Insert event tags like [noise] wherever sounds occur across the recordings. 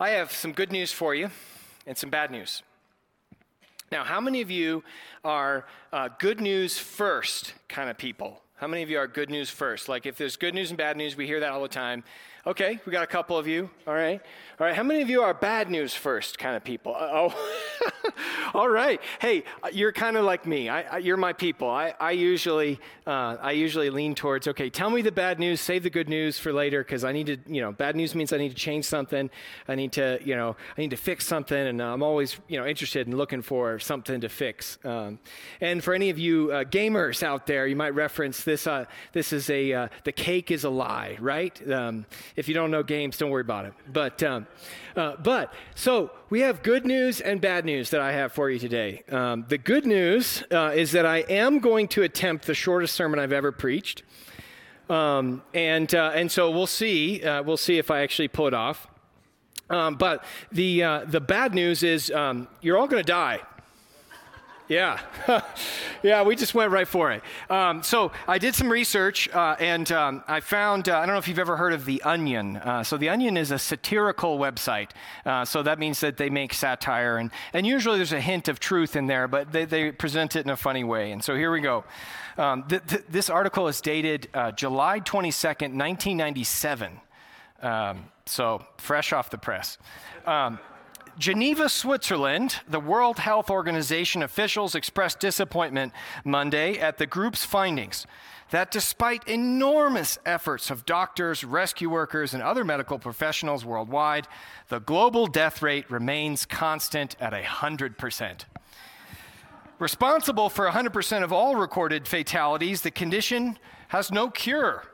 I have some good news for you and some bad news. Now, how many of you are uh, good news first kind of people? How many of you are good news first? Like if there's good news and bad news, we hear that all the time. Okay, we got a couple of you. All right. All right. How many of you are bad news first kind of people? Uh, oh, [laughs] all right. Hey, you're kind of like me. I, I, you're my people. I, I usually, uh, I usually lean towards. Okay, tell me the bad news. Save the good news for later because I need to. You know, bad news means I need to change something. I need to. You know, I need to fix something, and I'm always, you know, interested in looking for something to fix. Um, and for any of you uh, gamers out there, you might reference this. Uh, this is a uh, the cake is a lie, right? Um, if you don't know games, don't worry about it. But, um, uh, but so we have good news and bad news that I have for you today. Um, the good news uh, is that I am going to attempt the shortest sermon I've ever preached. Um, and, uh, and so we'll see. Uh, we'll see if I actually pull it off. Um, but the, uh, the bad news is um, you're all going to die. Yeah. [laughs] yeah, we just went right for it. Um, so I did some research uh, and um, I found, uh, I don't know if you've ever heard of The Onion. Uh, so The Onion is a satirical website. Uh, so that means that they make satire and, and usually there's a hint of truth in there, but they, they present it in a funny way. And so here we go. Um, th- th- this article is dated uh, July 22nd, 1997. Um, so fresh off the press. Geneva, Switzerland, the World Health Organization officials expressed disappointment Monday at the group's findings that despite enormous efforts of doctors, rescue workers, and other medical professionals worldwide, the global death rate remains constant at 100%. Responsible for 100% of all recorded fatalities, the condition has no cure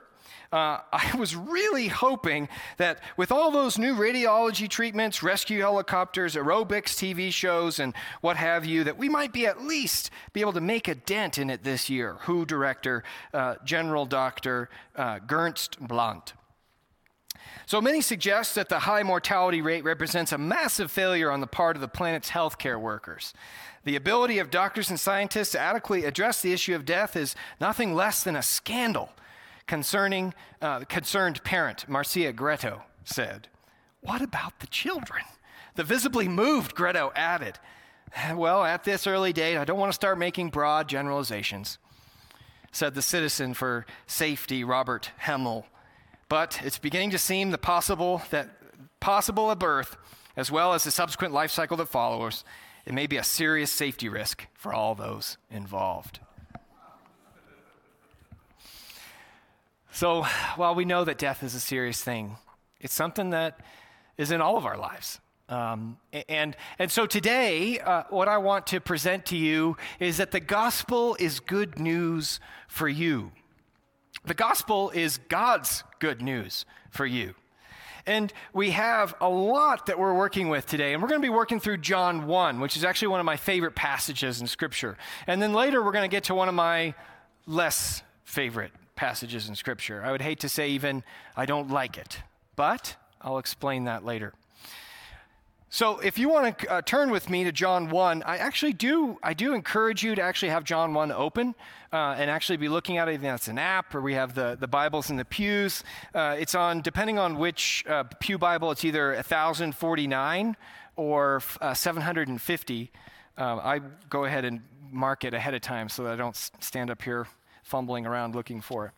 uh, [laughs] I was really hoping that with all those new radiology treatments, rescue helicopters, aerobics, TV shows, and what have you, that we might be at least be able to make a dent in it this year. WHO Director, uh, General Doctor uh, Gernst Blunt. So many suggest that the high mortality rate represents a massive failure on the part of the planet's healthcare workers. The ability of doctors and scientists to adequately address the issue of death is nothing less than a scandal concerning uh, concerned parent Marcia Greto said, "What about the children?" The visibly moved Greto added, "Well, at this early date, I don't want to start making broad generalizations," said the citizen for safety Robert Hemmel. But it's beginning to seem the possible that possible at birth, as well as the subsequent life cycle that follows, it may be a serious safety risk for all those involved. So while we know that death is a serious thing, it's something that is in all of our lives. Um, and, and so today, uh, what I want to present to you is that the gospel is good news for you. The gospel is God's good news for you. And we have a lot that we're working with today. And we're going to be working through John 1, which is actually one of my favorite passages in Scripture. And then later, we're going to get to one of my less favorite passages in Scripture. I would hate to say even I don't like it, but I'll explain that later. So if you want to uh, turn with me to John 1, I actually do I do encourage you to actually have John 1 open uh, and actually be looking at it. That's an app, or we have the, the Bibles in the pews. Uh, it's on, depending on which uh, Pew Bible, it's either 1049 or uh, 750. Uh, I go ahead and mark it ahead of time so that I don't stand up here fumbling around looking for it.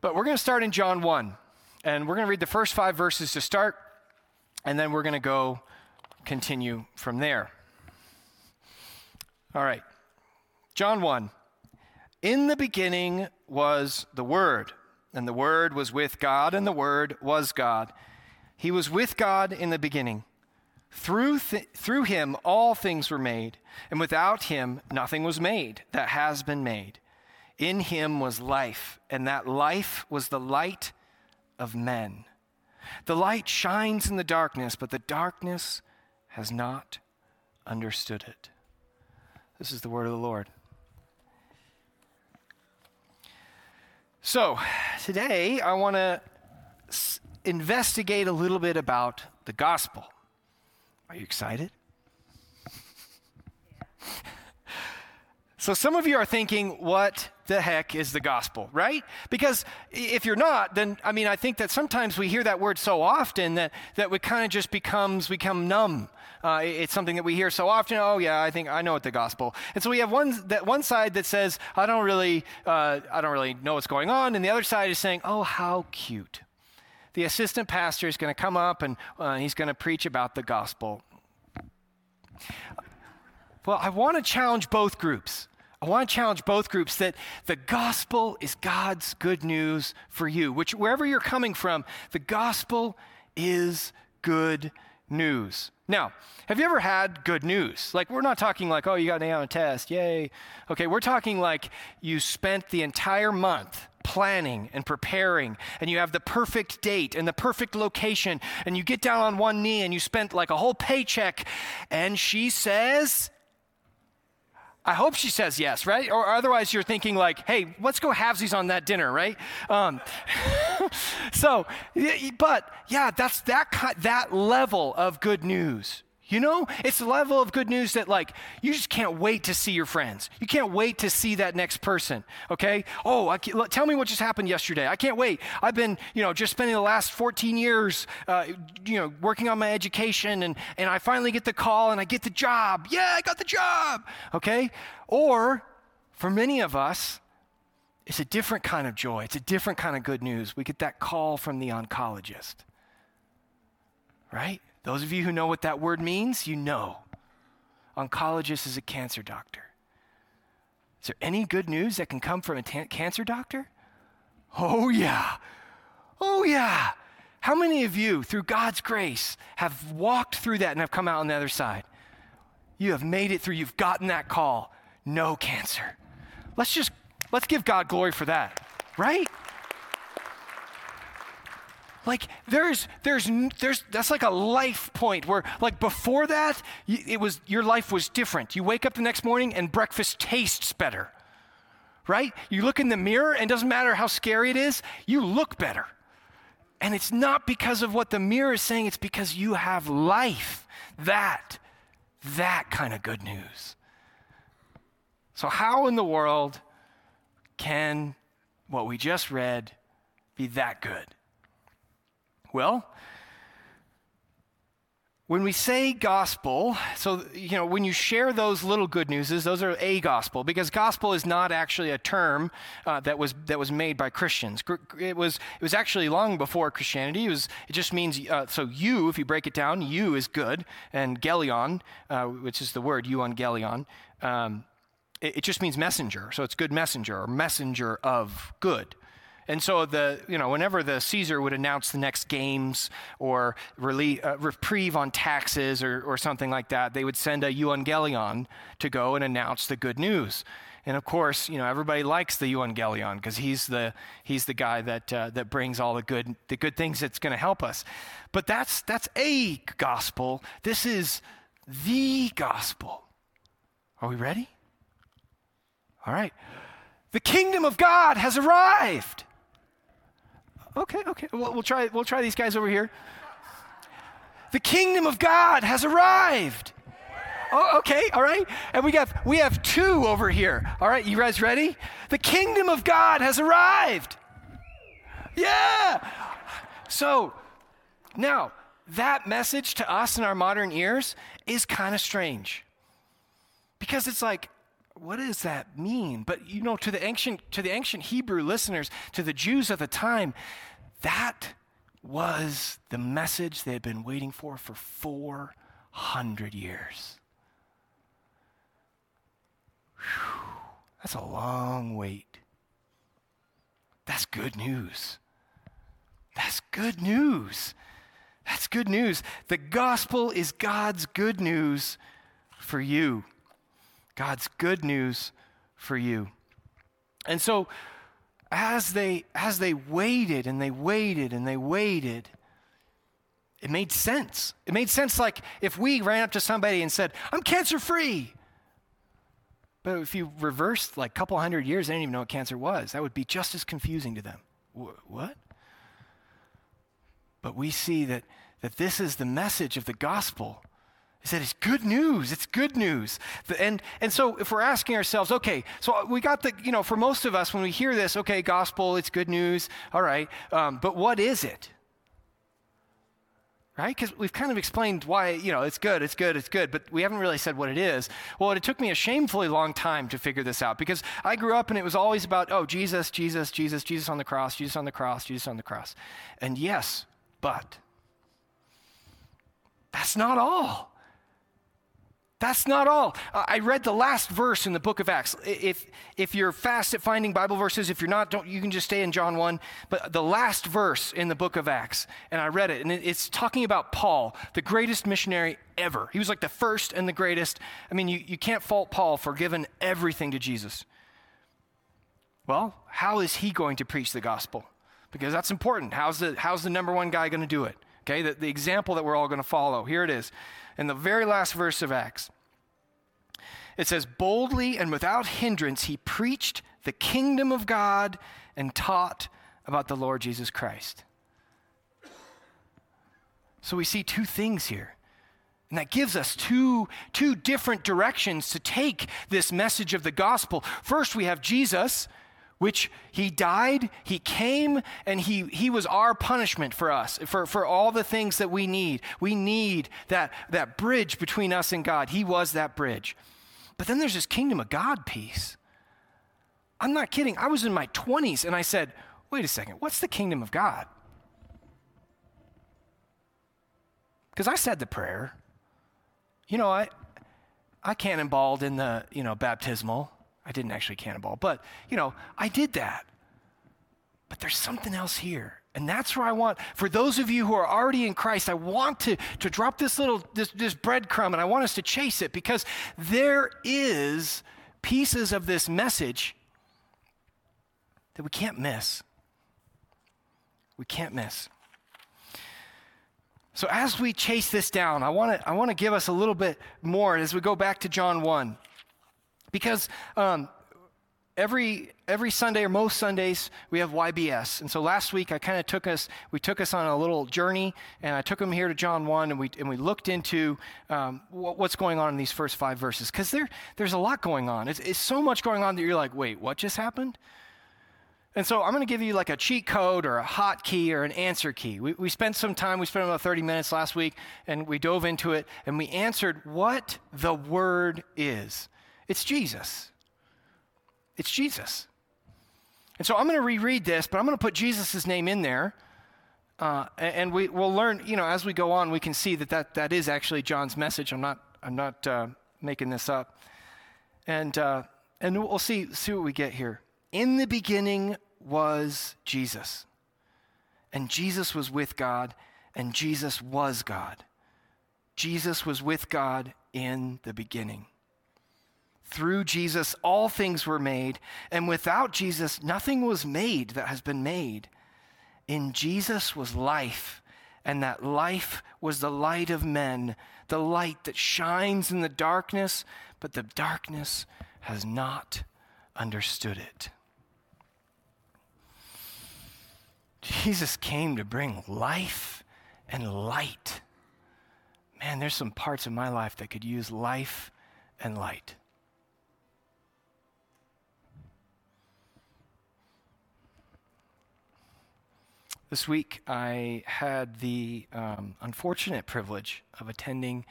But we're going to start in John 1, and we're going to read the first five verses to start, and then we're going to go continue from there. All right. John 1. In the beginning was the Word, and the Word was with God, and the Word was God. He was with God in the beginning. Through, th- through him, all things were made, and without him, nothing was made that has been made. In him was life, and that life was the light of men. The light shines in the darkness, but the darkness has not understood it. This is the word of the Lord. So, today I want to s- investigate a little bit about the gospel. Are you excited? [laughs] So some of you are thinking, what the heck is the gospel, right? Because if you're not, then I mean, I think that sometimes we hear that word so often that that it kind of just becomes become numb. Uh, it's something that we hear so often. Oh yeah, I think I know what the gospel. And so we have one that one side that says, I don't really, uh, I don't really know what's going on, and the other side is saying, oh how cute. The assistant pastor is going to come up and uh, he's going to preach about the gospel. Well, I want to challenge both groups. I want to challenge both groups that the gospel is God's good news for you. Which wherever you're coming from, the gospel is good news. Now, have you ever had good news? Like, we're not talking like, oh, you got an A on a test, yay. Okay, we're talking like you spent the entire month planning and preparing, and you have the perfect date and the perfect location, and you get down on one knee and you spent like a whole paycheck, and she says, I hope she says yes, right? Or otherwise, you're thinking like, "Hey, let's go halvesies on that dinner," right? Um, [laughs] so, but yeah, that's that that level of good news. You know, it's the level of good news that, like, you just can't wait to see your friends. You can't wait to see that next person, okay? Oh, tell me what just happened yesterday. I can't wait. I've been, you know, just spending the last 14 years, uh, you know, working on my education, and, and I finally get the call and I get the job. Yeah, I got the job, okay? Or for many of us, it's a different kind of joy. It's a different kind of good news. We get that call from the oncologist, right? Those of you who know what that word means, you know. Oncologist is a cancer doctor. Is there any good news that can come from a cancer doctor? Oh, yeah. Oh, yeah. How many of you, through God's grace, have walked through that and have come out on the other side? You have made it through, you've gotten that call. No cancer. Let's just, let's give God glory for that, right? Like there's there's there's that's like a life point where like before that it was your life was different. You wake up the next morning and breakfast tastes better. Right? You look in the mirror and doesn't matter how scary it is, you look better. And it's not because of what the mirror is saying, it's because you have life. That that kind of good news. So how in the world can what we just read be that good? Well, when we say gospel, so you know, when eu share those little good newses, those are a gospel because gospel is not actually a term uh, that was that was made by Christians. It was it was actually long before Christianity. It was it just means uh, so you, if you break it down, you is good, and gelion, uh, which is the word euangelion, um, it, it just means messenger. So it's good messenger or messenger of good. And so the you know whenever the Caesar would announce the next games or relief, uh, reprieve on taxes or, or something like that, they would send a euangelion to go and announce the good news. And of course, you know everybody likes the euangelion because he's the he's the guy that uh, that brings all the good the good things that's going to help us. But that's that's a gospel. This is the gospel. Are we ready? All right. The kingdom of God has arrived. Okay, okay. We'll, we'll, try, we'll try these guys over here. The kingdom of God has arrived. Oh, okay, all right. And we got we have two over here. All right, you guys ready? The kingdom of God has arrived. Yeah. So now that message to us in our modern ears is kind of strange. Because it's like, what does that mean? But you know, to the ancient to the ancient Hebrew listeners, to the Jews of the time, that was the message they had been waiting for for 400 years. Whew, that's a long wait. That's good news. That's good news. That's good news. The gospel is God's good news for you. God's good news for you. And so as they as they waited and they waited and they waited, it made sense. It made sense like if we ran up to somebody and said, I'm cancer free. But if you reversed like a couple hundred years, they didn't even know what cancer was. That would be just as confusing to them. What? But we see that, that this is the message of the gospel He said, it's good news. It's good news. And, and so if we're asking ourselves, okay, so we got the, you know, for most of us, when we hear this, okay, gospel, it's good news, all right, um, but what is it? Right? Because we've kind of explained why, you know, it's good, it's good, it's good, but we haven't really said what it is. Well, it took me a shamefully long time to figure this out because I grew up and it was always about, oh, Jesus, Jesus, Jesus, Jesus on the cross, Jesus on the cross, Jesus on the cross. And yes, but that's not all. That's not all. I read the last verse in the book of Acts. If, if you're fast at finding Bible verses, if you're not, don't, you can just stay in John 1. But the last verse in the book of Acts, and I read it, and it's talking about Paul, the greatest missionary ever. He was like the first and the greatest. I mean, you, you can't fault Paul for giving everything to Jesus. Well, how is he going to preach the gospel? Because that's important. How's the, how's the number one guy going to do it? Okay, the, the example that we're all going to follow. Here it is in the very last verse of Acts. It says, Boldly and without hindrance, he preached the kingdom of God and taught about the Lord Jesus Christ. So we see two things here. And that gives us two, two different directions to take this message of the gospel. First, we have Jesus, which he died, he came, and he, he was our punishment for us, for, for all the things that we need. We need that, that bridge between us and God. He was that bridge. But then there's this kingdom of God piece. I'm not kidding. I was in my 20s and I said, wait a second, what's the kingdom of God? Because I said the prayer. You know, I, I cannonballed in the, you know, baptismal. I didn't actually cannonball, but you know, I did that. But there's something else here. And that's where I want, for those of you who are already in Christ, I want to, to drop this little, this, this breadcrumb and I want us to chase it because there is pieces of this message that we can't miss. We can't miss. So as we chase this down, I want to I want to give us a little bit more as we go back to John 1. Because um, every every Sunday or most Sundays we have YBS, and so last week I kind of took us we took us on a little journey, and I took them here to John one, and we and we looked into um, what's going on in these first five verses because there there's a lot going on. It's, it's so much going on that you're like, wait, what just happened? And so I'm going to give you like a cheat code or a hot key or an answer key. We, we spent some time, we spent about 30 minutes last week, and we dove into it, and we answered what the word is. It's Jesus. It's Jesus. And so I'm going to reread this, but I'm going to put Jesus' name in there. Uh, and we, will learn, you know, as we go on, we can see that that, that is actually John's message. I'm not, I'm not uh, making this up. And, uh, and we'll see, see what we get here. In the beginning was Jesus. And Jesus was with God, and Jesus was God. Jesus was with God in the beginning. Through Jesus, all things were made, and without Jesus, nothing was made that has been made. In Jesus was life, and that life was the light of men, the light that shines in the darkness, but the darkness has not understood it. Jesus came to bring life and light. Man, there's some parts of my life that could use life and light. This week, I had the um, unfortunate privilege of attending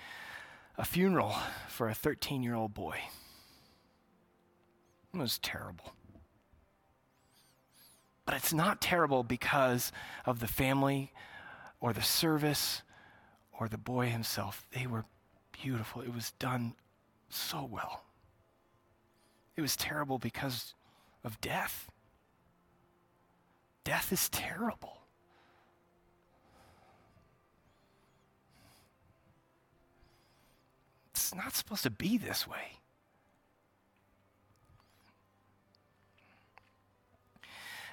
a funeral for a 13 year old boy. It was terrible. But it's not terrible because of the family or the service or the boy himself. They were beautiful. It was done so well. It was terrible because of death. Death is terrible. It's not supposed to be this way.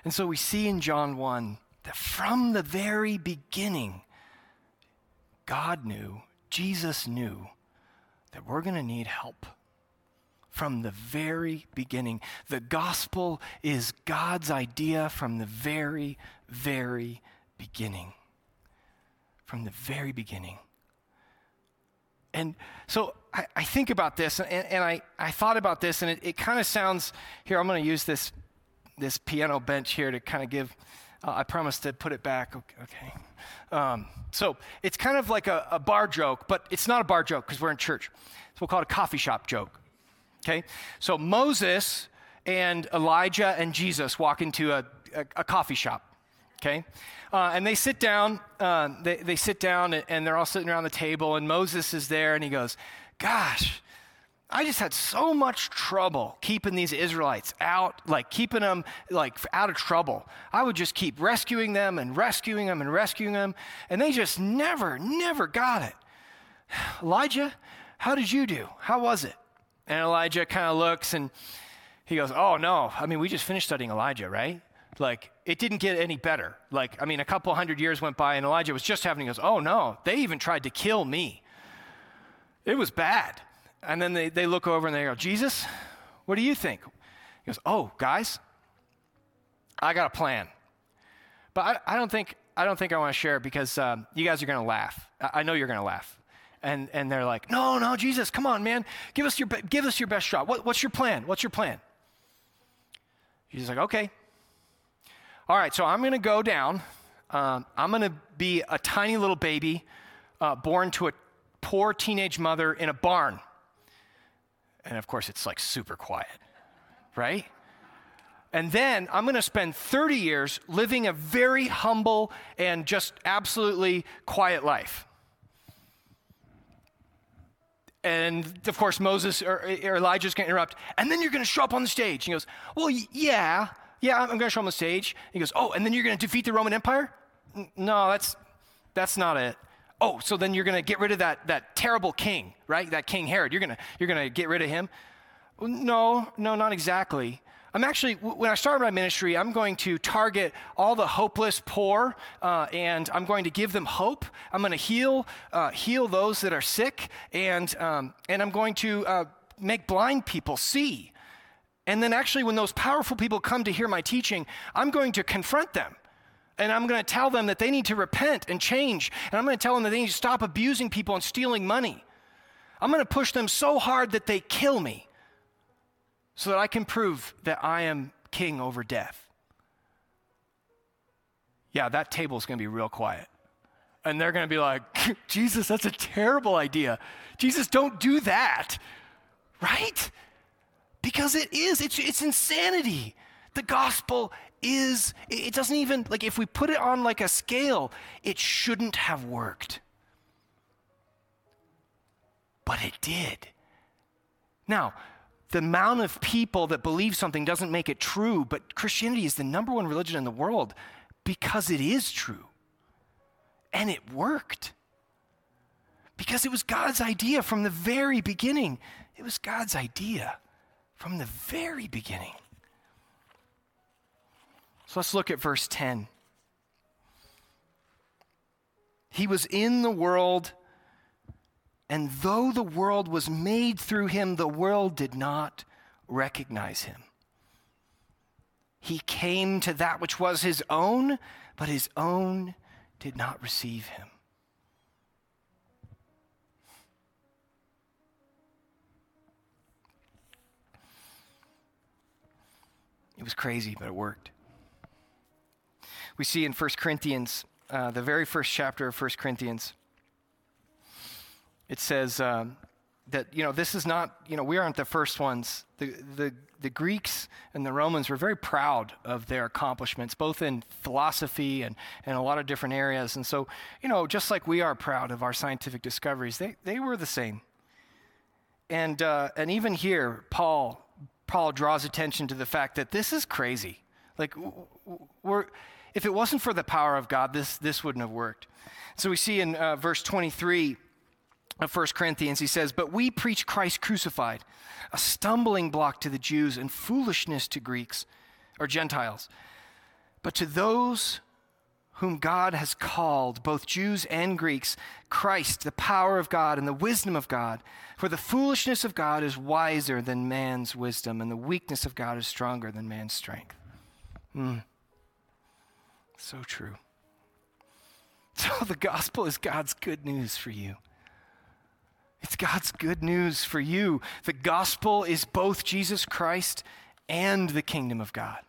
And so we see in John 1 that from the very beginning, God knew, Jesus knew that we're going to need help. From the very beginning. The gospel is God's idea from the very, very beginning. From the very beginning. And so I, think about this, and, and, I, I thought about this, and it, it kind of sounds here, I'm going to use this, this piano bench here to kind of give, uh, I promise to put it back. Okay. Um, so it's kind of like a, a bar joke, but it's not a bar joke because we're in church. So we'll call it a coffee shop joke. Okay? So Moses and Elijah and Jesus walk into a, a, a coffee shop. Okay? Uh, and they sit down, uh, they, they sit down and they're all sitting around the table, and Moses is there and he goes, Gosh, I just had so much trouble keeping these Israelites out, like keeping them like out of trouble. I would just keep rescuing them and rescuing them and rescuing them, and they just never, never got it. [sighs] Elijah, how did you do? How was it? And Elijah kind of looks and he goes, Oh no, I mean, we just finished studying Elijah, right? Like, it didn't get any better. Like, I mean, a couple hundred years went by and Elijah was just having, he goes, Oh no, they even tried to kill me. It was bad. And then they, they look over and they go, Jesus, what do you think? He goes, Oh, guys, I got a plan. But I, I don't think I don't think I want to share it because um, you guys are going to laugh. I, I know you're going to laugh. And, and they're like, no, no, Jesus, come on, man. Give us your, give us your best shot. What, what's your plan? What's your plan? Jesus like, okay. All right, so I'm going to go down. Um, I'm going to be a tiny little baby uh, born to a poor teenage mother in a barn. And of course, it's like super quiet, right? And then I'm going to spend 30 years living a very humble and just absolutely quiet life. And of course, Moses or, or Elijah's going to interrupt. And then you're going to show up on the stage. He goes, Well, yeah, yeah, I'm going to show up on the stage. He goes, Oh, and then you're going to defeat the Roman Empire? No, that's, that's not it oh, so then you're going to get rid of that, that terrible king, right? That King Herod. You're going you're going to get rid of him? No, no, not exactly. I'm actually, when I started my ministry, I'm going to target all the hopeless poor, uh, and I'm going to give them hope. I'm going to heal, uh, heal those that are sick, and um, and I'm going to uh, make blind people see. And then, actually, when those powerful people come to hear my teaching, I'm going to confront them. And I'm going to tell them that they need to repent and change. And I'm going to tell them that they need to stop abusing people and stealing money. I'm going to push them so hard that they kill me so that I can prove that I am king over death. Yeah, that table is going to be real quiet. And they're going to be like, [laughs] Jesus, that's a terrible idea. Jesus, don't do that. Right? Because it is, it's, it's insanity. The gospel is, it doesn't even, like, if we put it on like a scale, it shouldn't have worked. But it did. Now, the amount of people that believe something doesn't make it true, but Christianity is the number one religion in the world because it is true. And it worked. Because it was God's idea from the very beginning. It was God's idea from the very beginning. So let's look at verse 10. He was in the world, and though the world was made through him, the world did not recognize him. He came to that which was his own, but his own did not receive him. It was crazy, but it worked we see in 1 Corinthians, uh, the very first chapter of 1 Corinthians, it says um, that, you know, this is not, you know, we aren't the first ones. The, the, the Greeks and the Romans were very proud of their accomplishments, both in philosophy and, and a lot of different areas. And so, you know, just like we are proud of our scientific discoveries, they, they were the same. And, uh, and even here, Paul, Paul draws attention to the fact that this is crazy. Like, we're if it wasn't for the power of God, this, this wouldn't have worked. So we see in uh, verse 23 of 1 Corinthians, he says, But we preach Christ crucified, a stumbling block to the Jews and foolishness to Greeks or Gentiles. But to those whom God has called, both Jews and Greeks, Christ, the power of God and the wisdom of God. For the foolishness of God is wiser than man's wisdom, and the weakness of God is stronger than man's strength. Mm. So true. [laughs] So the gospel is God's good news for you. It's God's good news for you. The gospel is both Jesus Christ and the kingdom of God.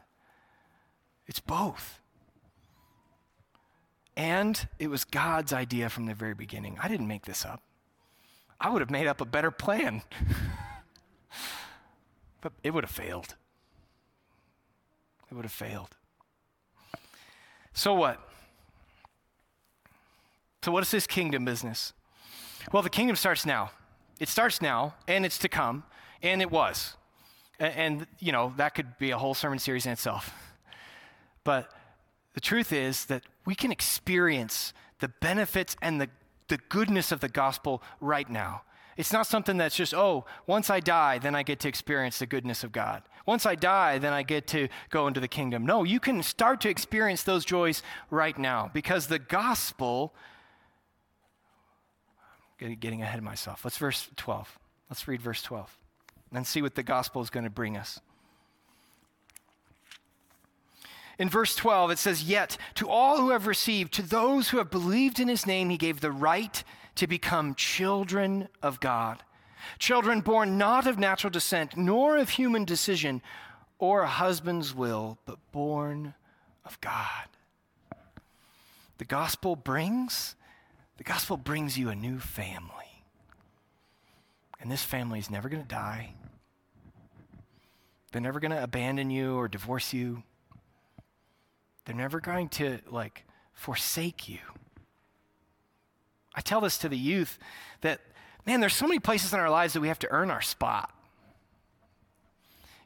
It's both. And it was God's idea from the very beginning. I didn't make this up. I would have made up a better plan. [laughs] but it would have failed. It would have failed. So what? So, what is this kingdom business? Well, the kingdom starts now. It starts now, and it's to come, and it was. And, and, you know, that could be a whole sermon series in itself. But the truth is that we can experience the benefits and the, the goodness of the gospel right now. It's not something that's just, oh, once I die, then I get to experience the goodness of God. Once I die, then I get to go into the kingdom. No, you can start to experience those joys right now because the gospel I'm getting ahead of myself. Let's verse 12. Let's read verse 12 and see what the gospel is going to bring us. In verse 12, it says, Yet to all who have received, to those who have believed in his name, he gave the right to become children of God. Children born not of natural descent, nor of human decision or a husband's will, but born of God. The gospel brings the gospel brings you a new family. And this family is never going to die. They're never going to abandon you or divorce you. They're never going to, like, forsake you. I tell this to the youth that, man, there's so many places in our lives that we have to earn our spot.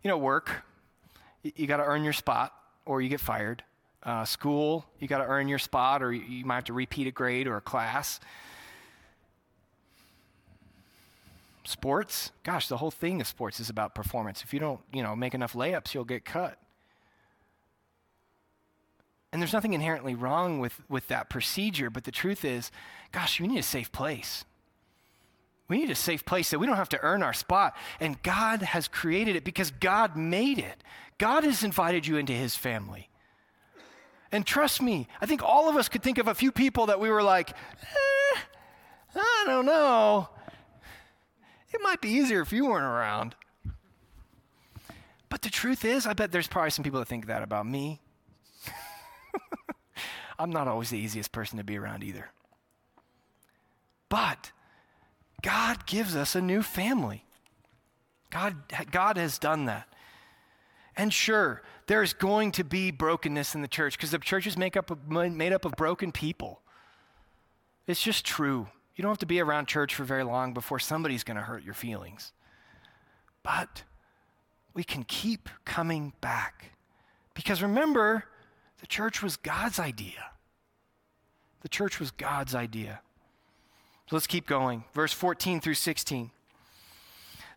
You know, work, you, got to earn your spot or you get fired. Uh, school, you got to earn your spot, or you, you might have to repeat a grade or a class. Sports, gosh, the whole thing of sports is about performance. If you don't, you know, make enough layups, you'll get cut. And there's nothing inherently wrong with, with that procedure, but the truth is, gosh, you need a safe place. We need a safe place that we don't have to earn our spot. And God has created it because God made it. God has invited you into his family. And trust me, I think all of us could think of a few people that we were like, eh, I don't know. It might be easier if you weren't around. But the truth is, I bet there's probably some people that think that about me. [laughs] I'm not always the easiest person to be around either. But God gives us a new family. God, God has done that. And sure, there's going to be brokenness in the church because the church is make up of, made up of broken people. It's just true. You don't have to be around church for very long before somebody's going to hurt your feelings. But we can keep coming back. Because remember, the church was God's idea. The church was God's idea. Let's keep going. Verse 14 through 16.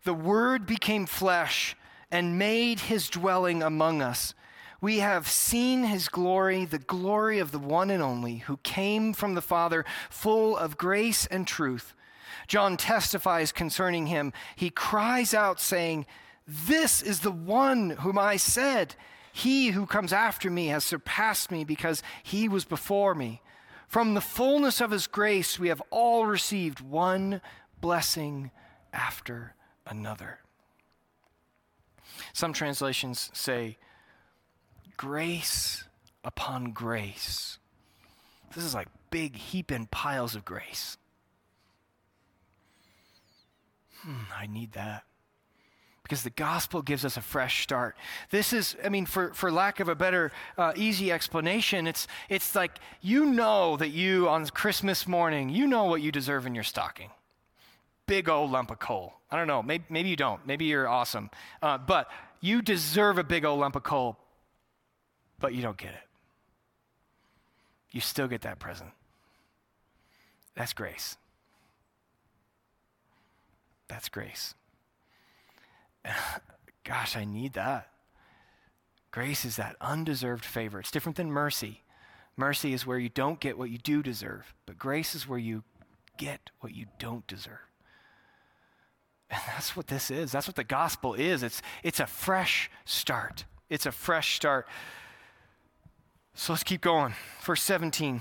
The Word became flesh and made his dwelling among us. We have seen his glory, the glory of the one and only, who came from the Father, full of grace and truth. John testifies concerning him. He cries out, saying, This is the one whom I said, He who comes after me has surpassed me because he was before me. From the fullness of his grace, we have all received one blessing after another. Some translations say, grace upon grace. This is like big heaping piles of grace. Hmm, I need that. Because the gospel gives us a fresh start. This is, I mean, for, for lack of a better, uh, easy explanation, it's, it's like you know that you, on Christmas morning, you know what you deserve in your stocking big old lump of coal. I don't know. Maybe, maybe you don't. Maybe you're awesome. Uh, but you deserve a big old lump of coal, but you don't get it. You still get that present. That's grace. That's grace. [sighs] Gosh, I need that. Grace is that undeserved favor. It's different than mercy. Mercy is where you don't get what you do deserve, but grace is where you get what you don't deserve. And [laughs] that's what this is. That's what the gospel is. It's, it's a fresh start. It's a fresh start. So let's keep going. Verse 17.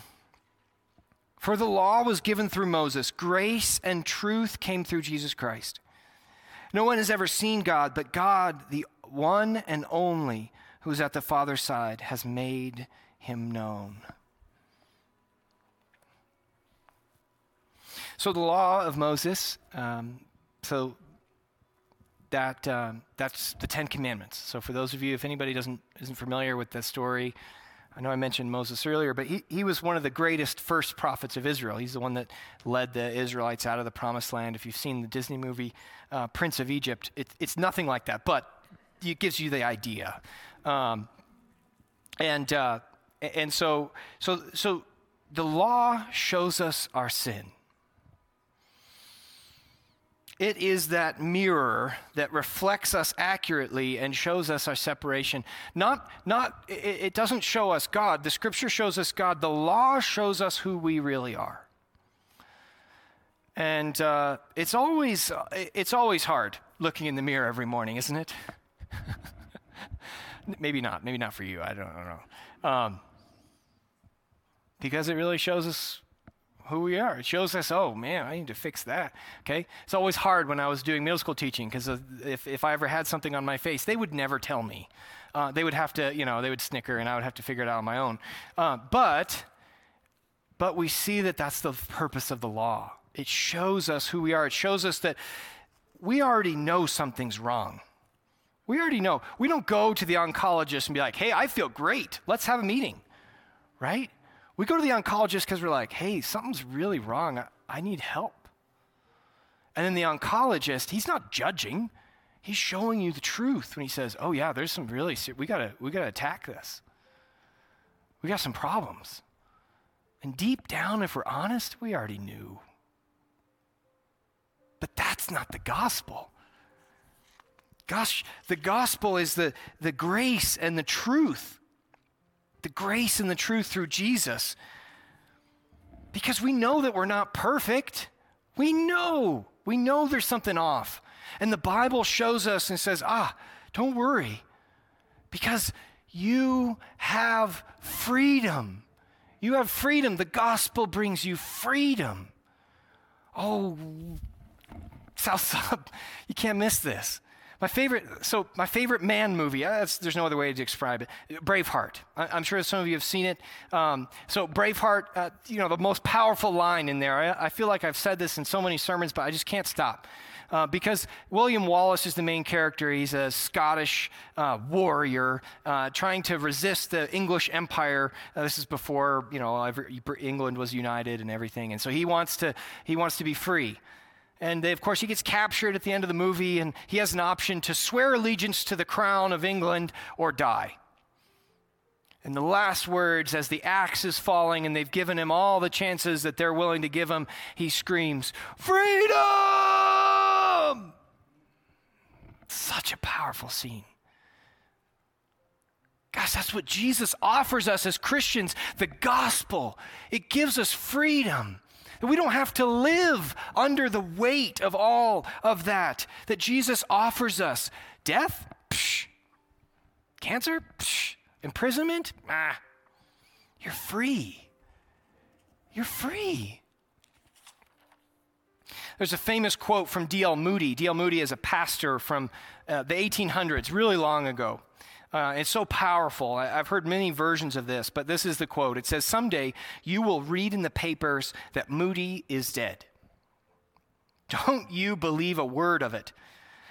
For the law was given through Moses, grace and truth came through Jesus Christ. No one has ever seen God, but God, the one and only who is at the Father's side, has made him known. So the law of Moses, um, so that um, that's the Ten Commandments. So for those of you, if anybody doesn't isn't familiar with this story, I know I mentioned Moses earlier, but he, he was one of the greatest first prophets of Israel. He's the one that led the Israelites out of the promised land. If you've seen the Disney movie uh, Prince of Egypt, it, it's nothing like that, but it gives you the idea. Um, and uh, and so so so the law shows us our sin. It is that mirror that reflects us accurately and shows us our separation. Not, not, it, doesn't show us God. The scripture shows us God. The law shows us who we really are. And uh, it's always, it's always hard looking in the mirror every morning, isn't it? [laughs] maybe not. Maybe not for you. I don't, I don't know. Um, because it really shows us who we are. It shows us, oh man, I need to fix that. Okay? It's always hard when I was doing middle school teaching because if, if I ever had something on my face, they would never tell me. Uh, they would have to, you know, they would snicker and I would have to figure it out on my own. Uh, but, but we see that that's the purpose of the law. It shows us who we are. It shows us that we already know something's wrong. We already know. We don't go to the oncologist and be like, hey, I feel great. Let's have a meeting, right? We go to the oncologist because we're like, hey, something's really wrong. I, need help. And then the oncologist, he's not judging. He's showing you the truth when he says, "Oh yeah, there's some really we got to we got to attack this. We got some problems." And deep down if we're honest, we already knew. But that's not the gospel. Gosh, the gospel is the, the grace and the truth the grace and the truth through Jesus. Because we know that we're not perfect. We know. We know there's something off. And the Bible shows us and says, ah, don't worry, because you have freedom. You have freedom. The gospel brings you freedom. Oh, South Sub, [laughs] you can't miss this. My favorite, so my favorite man movie, uh, there's no other way to describe it, Braveheart. I, am sure some of you have seen it. Um, so Braveheart, uh, you know, the most powerful line in there, I, I, feel like I've said this in so many sermons, but I just can't stop. Uh, because William Wallace is the main character. He's a Scottish uh, warrior uh, trying to resist the English Empire. Uh, this is before you know England was united and everything, and so he wants to he wants to be free. And of course, he gets captured at the end of the movie, and he has an option to swear allegiance to the crown of England or die. And the last words, as the axe is falling and they've given him all the chances that they're willing to give him, he screams, Freedom! Such a powerful scene. Gosh, that's what Jesus offers us as Christians the gospel. It gives us freedom. That we don't have to live under the weight of all of that that Jesus offers us. Death? Psh. Cancer? Psh. Imprisonment? Ah. You're free. You're free. There's a famous quote from D.L. Moody. D.L. Moody is a pastor from uh, the 1800s, really long ago. Uh, it's so powerful. I, I've heard many versions of this, but this is the quote. It says, Someday you will read in the papers that Moody is dead. Don't you believe a word of it.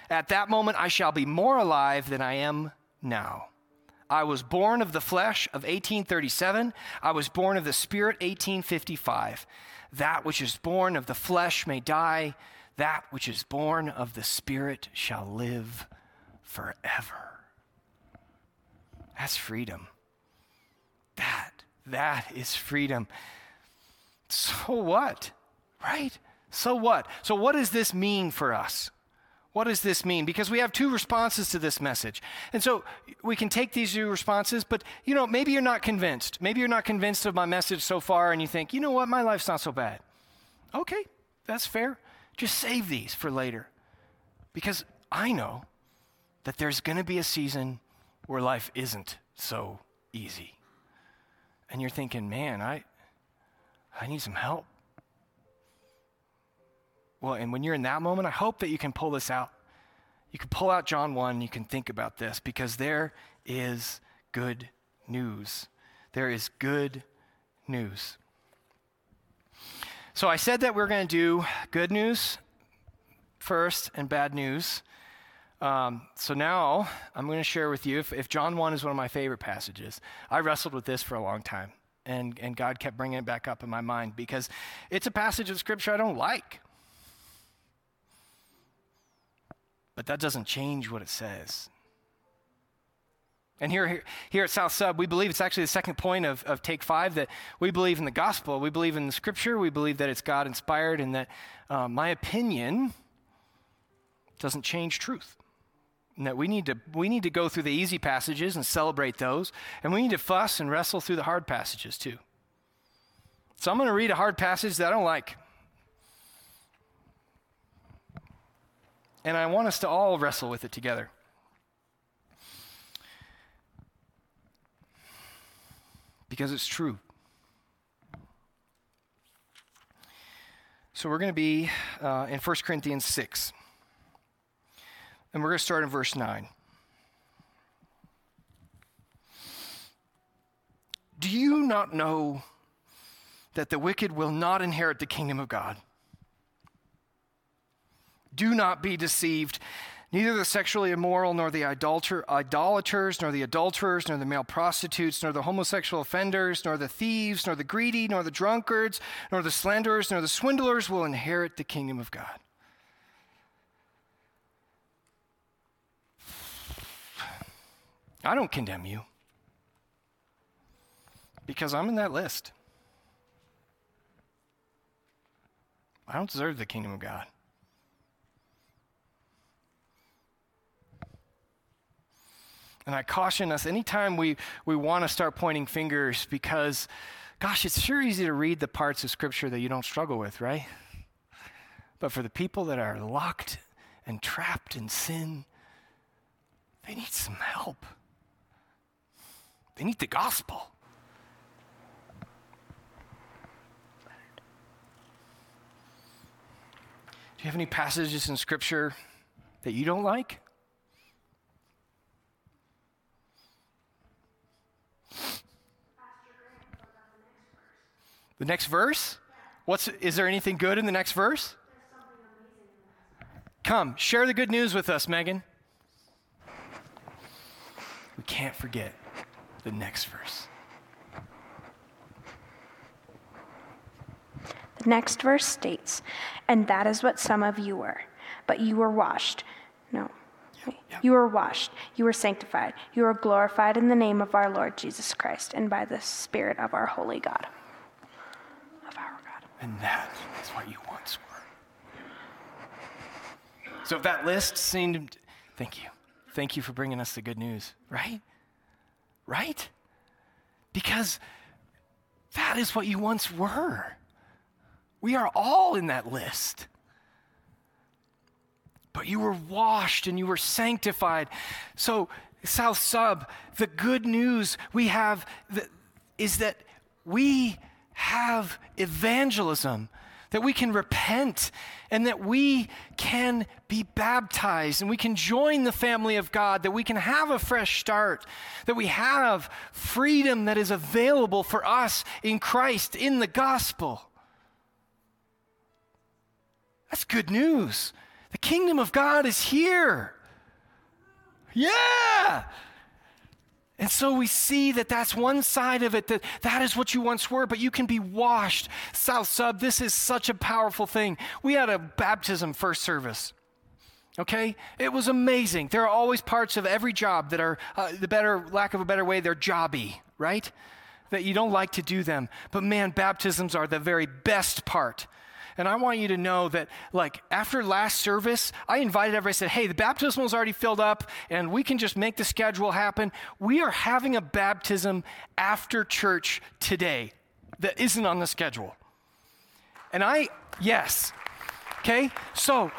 At that moment, I shall be more alive than I am now. I was born of the flesh of 1837. I was born of the spirit 1855. That which is born of the flesh may die. That which is born of the spirit shall live forever. That's freedom. That, that is freedom. So what? Right? So what? So, what does this mean for us? What does this mean? Because we have two responses to this message. And so we can take these two responses, but you know, maybe you're not convinced. Maybe you're not convinced of my message so far and you think, you know what, my life's not so bad. Okay, that's fair. Just save these for later. Because I know that there's going to be a season where life isn't so easy. And you're thinking, man, I, I need some help. Well, and when you're in that moment, I hope that you can pull this out. You can pull out John 1, you can think about this because there is good news. There is good news. So I said that we're going to do good news first and bad news. Um, so now I'm going to share with you if, if, John 1 is one of my favorite passages. I wrestled with this for a long time, and, and God kept bringing it back up in my mind because it's a passage of Scripture I don't like. But that doesn't change what it says. And here, here, at South Sub, we believe it's actually the second point of, of Take Five that we believe in the gospel. We believe in the scripture. We believe that it's God inspired and that uh, my opinion doesn't change truth. That we need, to, we need to go through the easy passages and celebrate those. And we need to fuss and wrestle through the hard passages too. So I'm going to read a hard passage that I don't like. And I want us to all wrestle with it together. Because it's true. So we're going to be uh, in 1 Corinthians 6. And we're going to start in verse 9. Do you not know that the wicked will not inherit the kingdom of God? Do not be deceived. Neither the sexually immoral, nor the idolater, idolaters, nor the adulterers, nor the male prostitutes, nor the homosexual offenders, nor the thieves, nor the greedy, nor the drunkards, nor the slanderers, nor the swindlers will inherit the kingdom of God. I don't condemn you because I'm in that list. I don't deserve the kingdom of God. And I caution us anytime we, we want to start pointing fingers because, gosh, it's sure easy to read the parts of Scripture that you don't struggle with, right? But for the people that are locked and trapped in sin, they need some help. They need the gospel. Do you have any passages in Scripture that you don't like? The next verse? What's is there anything good in the next verse? Come, share the good news with us, Megan. We can't forget the next verse. The next verse states, And that is what some of you were, but you were washed. No. You were washed, you were sanctified, you were glorified in the name of our Lord Jesus Christ and by the Spirit of our holy God. Of our God. And that is what you once were. So if that list seemed, thank you. Thank you for bringing us the good news, right? Right? Because that is what you once were. We are all in that list. But you were washed and you were sanctified. So, South Sub, the good news we have is that we have evangelism that we can repent and that we can be baptized and we can join the family of God, that we can have a fresh start, that we have freedom that is available for us in Christ, in the gospel. That's good news. The kingdom of God is here. Yeah. And so we see that that's one side of it, that that is what you once were, but you can be washed. South Sub, this is such a powerful thing. We had a baptism first service. Okay? It was amazing. There are always parts of every job that are, uh, the better, lack of a better way, they're jobby, right? That you don't like to do them. But man, baptisms are the very best part. And I want you to know that, like, after last service, I invited everybody, I said, hey, the baptismal is already filled up, and we can just make the schedule happen. We are having a baptism after church today that isn't on the schedule. And I, yes. Okay? So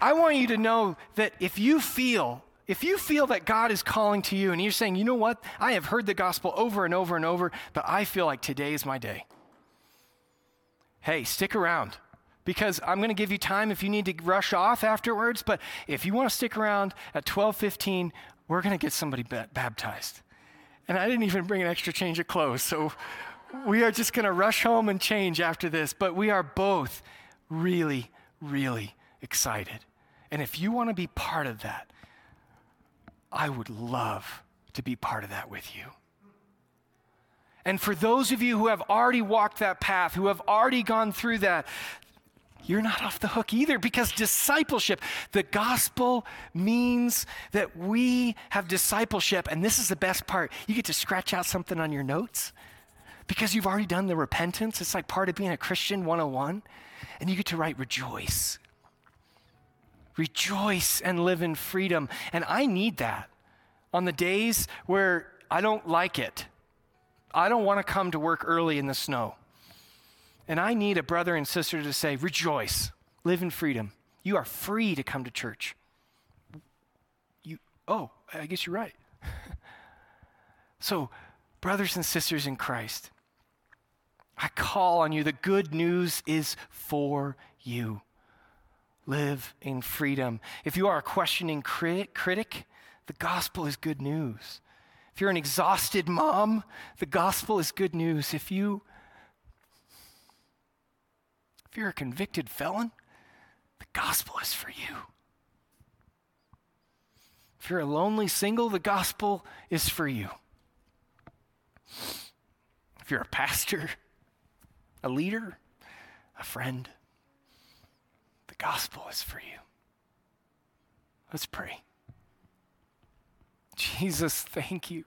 I want you to know that if you feel if you feel that God is calling to you and you're saying, you know what, I have heard the gospel over and over and over, but I feel like today is my day. Hey, stick around because I'm going to give you time if you need to rush off afterwards. But if you want to stick around at 12:15, we're going to get somebody ba- baptized. And I didn't even bring an extra change of clothes, so we are just going to rush home and change after this. But we are both really, really excited. And if you want to be part of that, I would love to be part of that with you. And for those of you who have already walked that path, who have already gone through that, you're not off the hook either because discipleship, the gospel means that we have discipleship. And this is the best part you get to scratch out something on your notes because you've already done the repentance. It's like part of being a Christian 101. And you get to write rejoice. Rejoice and live in freedom. And I need that on the days where I don't like it. I don't want to come to work early in the snow. And I need a brother and sister to say, rejoice, live in freedom. You are free to come to church. You, oh, I guess you're right. [laughs] so, brothers and sisters in Christ, I call on you. The good news is for you. Live in freedom. If you are a questioning crit- critic, the gospel is good news. If you're an exhausted mom, the gospel is good news. If you if you're a convicted felon, the gospel is for you. If you're a lonely single, the gospel is for you. If you're a pastor, a leader, a friend, the gospel is for you. Let's pray. Jesus, thank you.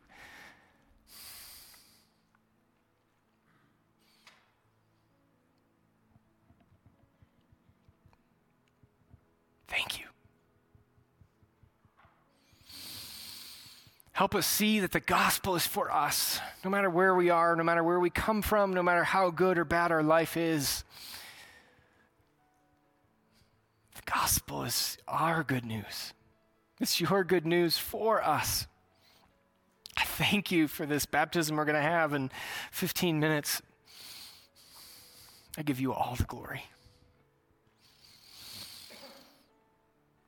Thank you. Help us see that the gospel is for us, no matter where we are, no matter where we come from, no matter how good or bad our life is. The gospel is our good news. It's your good news for us. I thank you for this baptism we're going to have in 15 minutes. I give you all the glory.